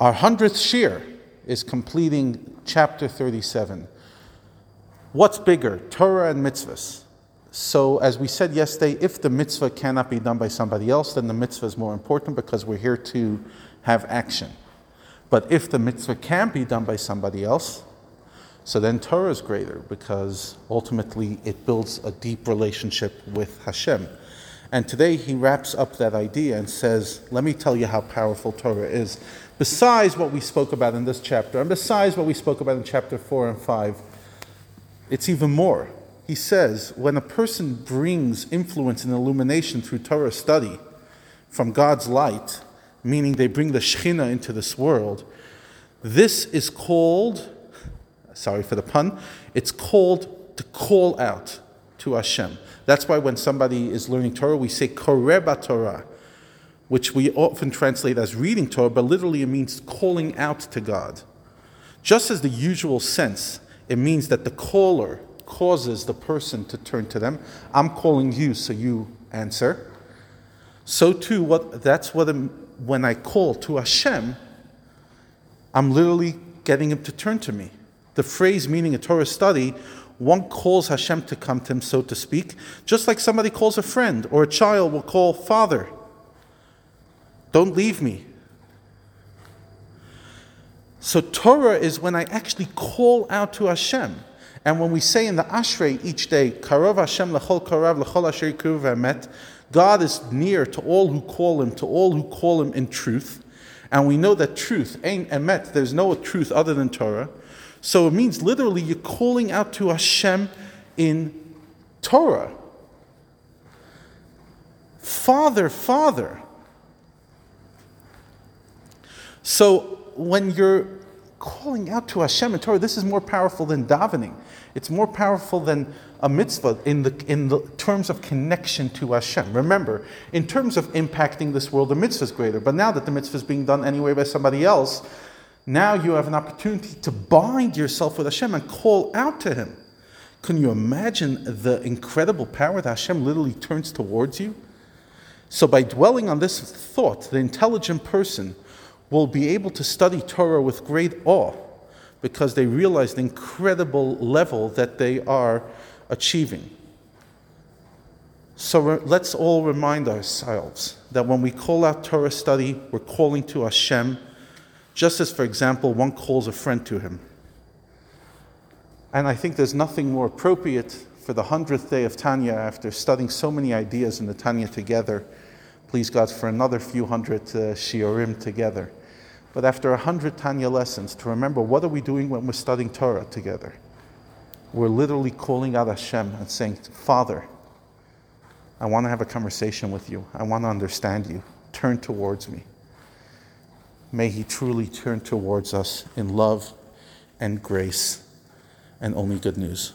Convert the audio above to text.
Our hundredth shiur is completing chapter 37. What's bigger, Torah and mitzvahs? So, as we said yesterday, if the mitzvah cannot be done by somebody else, then the mitzvah is more important because we're here to have action. But if the mitzvah can be done by somebody else, so then Torah is greater because ultimately it builds a deep relationship with Hashem. And today he wraps up that idea and says, Let me tell you how powerful Torah is. Besides what we spoke about in this chapter, and besides what we spoke about in chapter 4 and 5, it's even more. He says, when a person brings influence and illumination through Torah study from God's light, meaning they bring the Shekhinah into this world, this is called, sorry for the pun, it's called to call out to Hashem. That's why when somebody is learning Torah, we say Koreba Torah, which we often translate as reading Torah, but literally it means calling out to God. Just as the usual sense, it means that the caller causes the person to turn to them. I'm calling you, so you answer. So too, what that's what I'm, when I call to Hashem, I'm literally getting him to turn to me. The phrase meaning a Torah study, one calls Hashem to come to him, so to speak, just like somebody calls a friend or a child will call father. Don't leave me. So Torah is when I actually call out to Hashem. And when we say in the Ashrei each day, Karov Hashem lechol karav lechol asher emet, God is near to all who call Him, to all who call Him in truth. And we know that truth ain't emet. There's no truth other than Torah. So it means literally you're calling out to Hashem in Torah. Father, Father. So when you're calling out to Hashem in Torah, this is more powerful than davening. It's more powerful than a mitzvah in the, in the terms of connection to Hashem. Remember, in terms of impacting this world, the mitzvah is greater. But now that the mitzvah is being done anyway by somebody else, now you have an opportunity to bind yourself with Hashem and call out to Him. Can you imagine the incredible power that Hashem literally turns towards you? So, by dwelling on this thought, the intelligent person will be able to study Torah with great awe because they realize the incredible level that they are achieving. So re- let's all remind ourselves that when we call out Torah study, we're calling to Hashem, just as, for example, one calls a friend to him. And I think there's nothing more appropriate for the hundredth day of Tanya after studying so many ideas in the Tanya together. Please God for another few hundred uh, shiurim together. But after a hundred Tanya lessons, to remember what are we doing when we're studying Torah together? We're literally calling out Hashem and saying, Father, I want to have a conversation with you. I want to understand you. Turn towards me. May He truly turn towards us in love and grace and only good news.